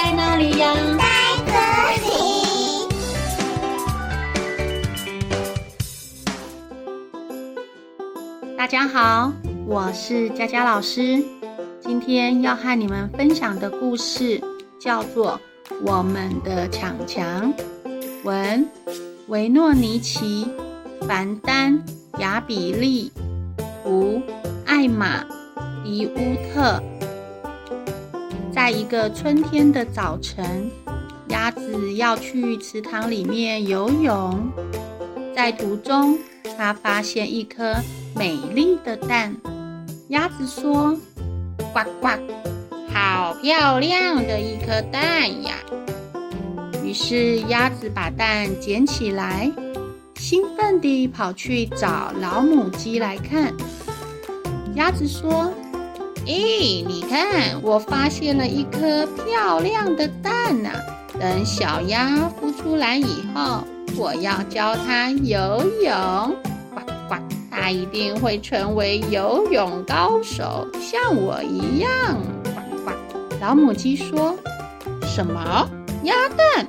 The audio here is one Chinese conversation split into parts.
在哪里呀？在这里。大家好，我是佳佳老师。今天要和你们分享的故事叫做《我们的强强》。文：维诺尼奇·凡丹·雅比利，图：艾玛·迪乌特。在一个春天的早晨，鸭子要去池塘里面游泳，在途中，它发现一颗美丽的蛋。鸭子说：“呱呱，好漂亮的一颗蛋呀！”于是鸭子把蛋捡起来，兴奋地跑去找老母鸡来看。鸭子说：“诶，你看，我发现了一颗漂亮的蛋呢！等小鸭孵出来以后，我要教它游泳。”呱呱，它一定会成为游泳高手，像我一样。呱呱，老母鸡说：“什么鸭蛋？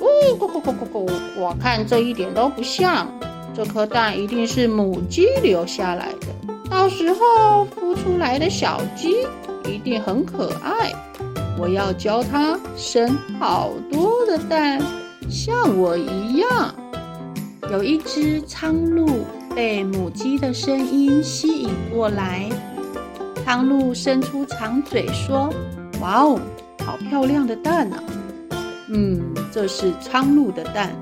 咕咕咕咕咕咕！我看这一点都不像。这颗蛋一定是母鸡留下来的。到时候孵出来的小鸡一定很可爱。我要教它生好多的蛋，像我一样。”有一只苍鹭。被母鸡的声音吸引过来，苍鹭伸出长嘴说：“哇哦，好漂亮的蛋啊！嗯，这是苍鹭的蛋，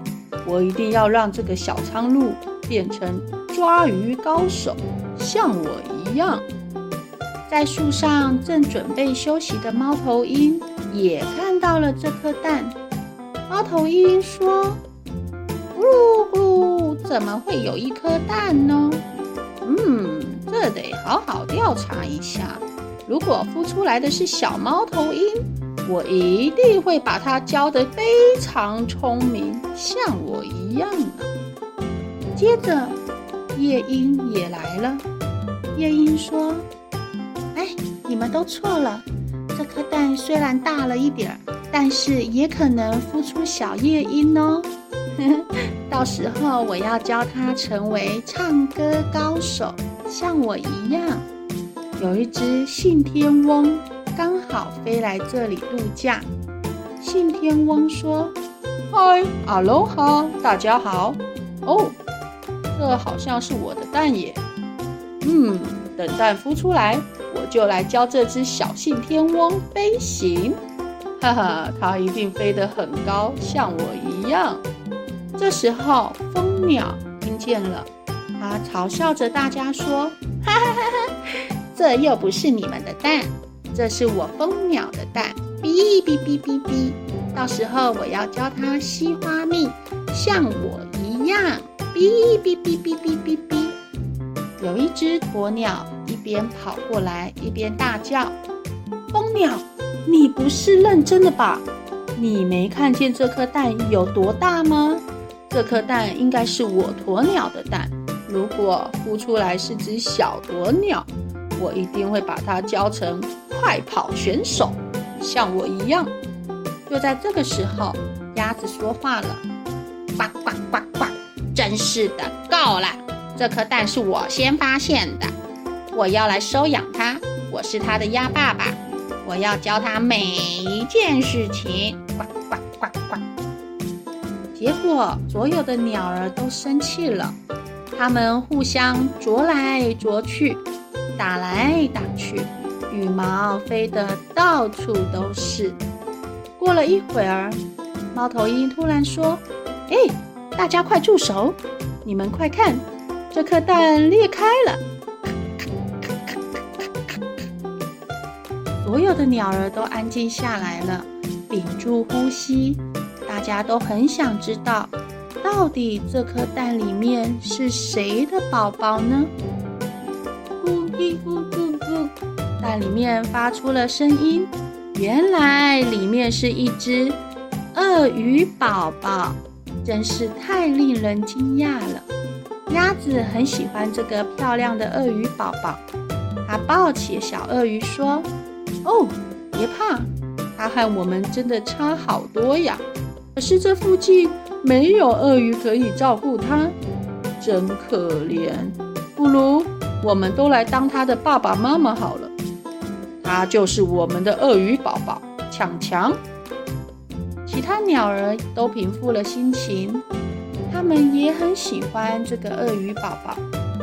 我一定要让这个小苍鹭变成抓鱼高手，像我一样。”在树上正准备休息的猫头鹰也看到了这颗蛋。猫头鹰说：“咕噜咕噜。”怎么会有一颗蛋呢？嗯，这得好好调查一下。如果孵出来的是小猫头鹰，我一定会把它教得非常聪明，像我一样呢。接着，夜莺也来了。夜莺说：“哎，你们都错了。这颗蛋虽然大了一点儿，但是也可能孵出小夜莺哦。”到时候我要教它成为唱歌高手，像我一样。有一只信天翁刚好飞来这里度假。信天翁说：“嗨，阿罗哈，大家好。哦，这好像是我的蛋耶。嗯，等蛋孵出来，我就来教这只小信天翁飞行。哈哈，它一定飞得很高，像我一样。”这时候，蜂鸟听见了，它嘲笑着大家说：“哈哈哈哈，这又不是你们的蛋，这是我蜂鸟的蛋。哔哔哔哔哔，到时候我要教它吸花蜜，像我。哔哔哔哔哔哔哔。”有一只鸵鸟一边跑过来，一边大叫：“蜂鸟，你不是认真的吧？你没看见这颗蛋有多大吗？”这颗蛋应该是我鸵鸟的蛋。如果孵出来是只小鸵鸟，我一定会把它教成快跑选手，像我一样。就在这个时候，鸭子说话了：“呱呱呱呱！真是的，够了！这颗蛋是我先发现的，我要来收养它。我是它的鸭爸爸，我要教它每一件事情。呱呱呱呱！”结果，所有的鸟儿都生气了，它们互相啄来啄去，打来打去，羽毛飞得到处都是。过了一会儿，猫头鹰突然说：“哎，大家快住手！你们快看，这颗蛋裂开了！”所有的鸟儿都安静下来了，屏住呼吸。大家都很想知道，到底这颗蛋里面是谁的宝宝呢？咕叽咕咕咕，蛋里面发出了声音，原来里面是一只鳄鱼宝宝，真是太令人惊讶了。鸭子很喜欢这个漂亮的鳄鱼宝宝，它抱起小鳄鱼说：“哦，别怕。”它和我们真的差好多呀。可是这附近没有鳄鱼可以照顾它，真可怜。不如我们都来当它的爸爸妈妈好了。它就是我们的鳄鱼宝宝强强。其他鸟儿都平复了心情，它们也很喜欢这个鳄鱼宝宝。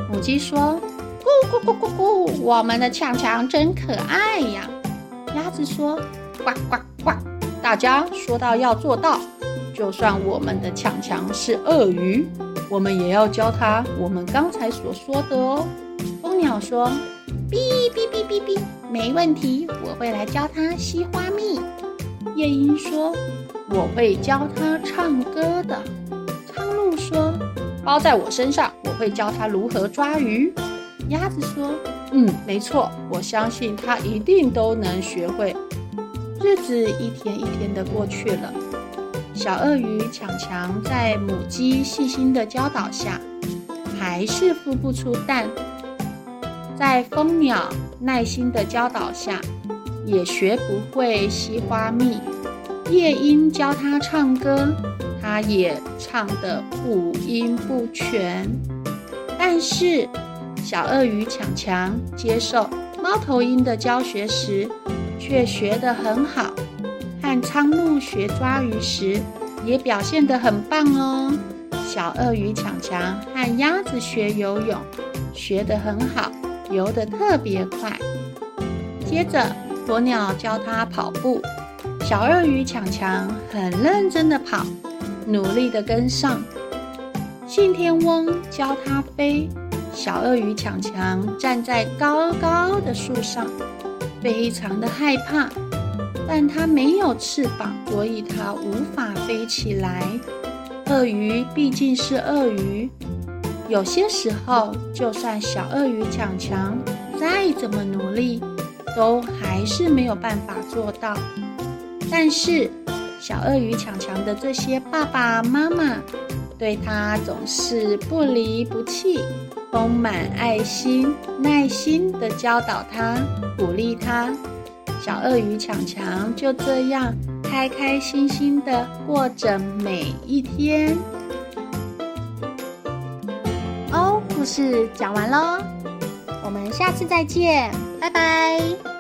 母鸡说：“咕咕咕咕咕，我们的强强真可爱呀。”鸭子说：“呱呱呱，大家说到要做到，就算我们的强强是鳄鱼，我们也要教他我们刚才所说的哦。”蜂鸟说：“哔哔哔哔哔，没问题，我会来教它吸花蜜。”夜莺说：“我会教他唱歌的。”苍鹭说：“包在我身上，我会教他如何抓鱼。”鸭子说：“嗯，没错，我相信他一定都能学会。”日子一天一天的过去了，小鳄鱼强强在母鸡细心的教导下，还是孵不出蛋；在蜂鸟耐心的教导下，也学不会吸花蜜，夜莺教他唱歌，他也唱得五音不全。但是，小鳄鱼强强接受猫头鹰的教学时，却学得很好；和苍鹭学抓鱼时，也表现得很棒哦。小鳄鱼强强和鸭子学游泳，学得很好，游得特别快。接着，鸵鸟教它跑步，小鳄鱼强强很认真地跑，努力地跟上。信天翁教它飞，小鳄鱼强强站在高高的树上，非常的害怕，但它没有翅膀，所以它无法飞起来。鳄鱼毕竟是鳄鱼，有些时候，就算小鳄鱼强强再怎么努力，都还是没有办法做到，但是小鳄鱼强强的这些爸爸妈妈对他总是不离不弃，充满爱心、耐心的教导他、鼓励他。小鳄鱼强强就这样开开心心的过着每一天。哦，故事讲完喽，我们下次再见。拜拜。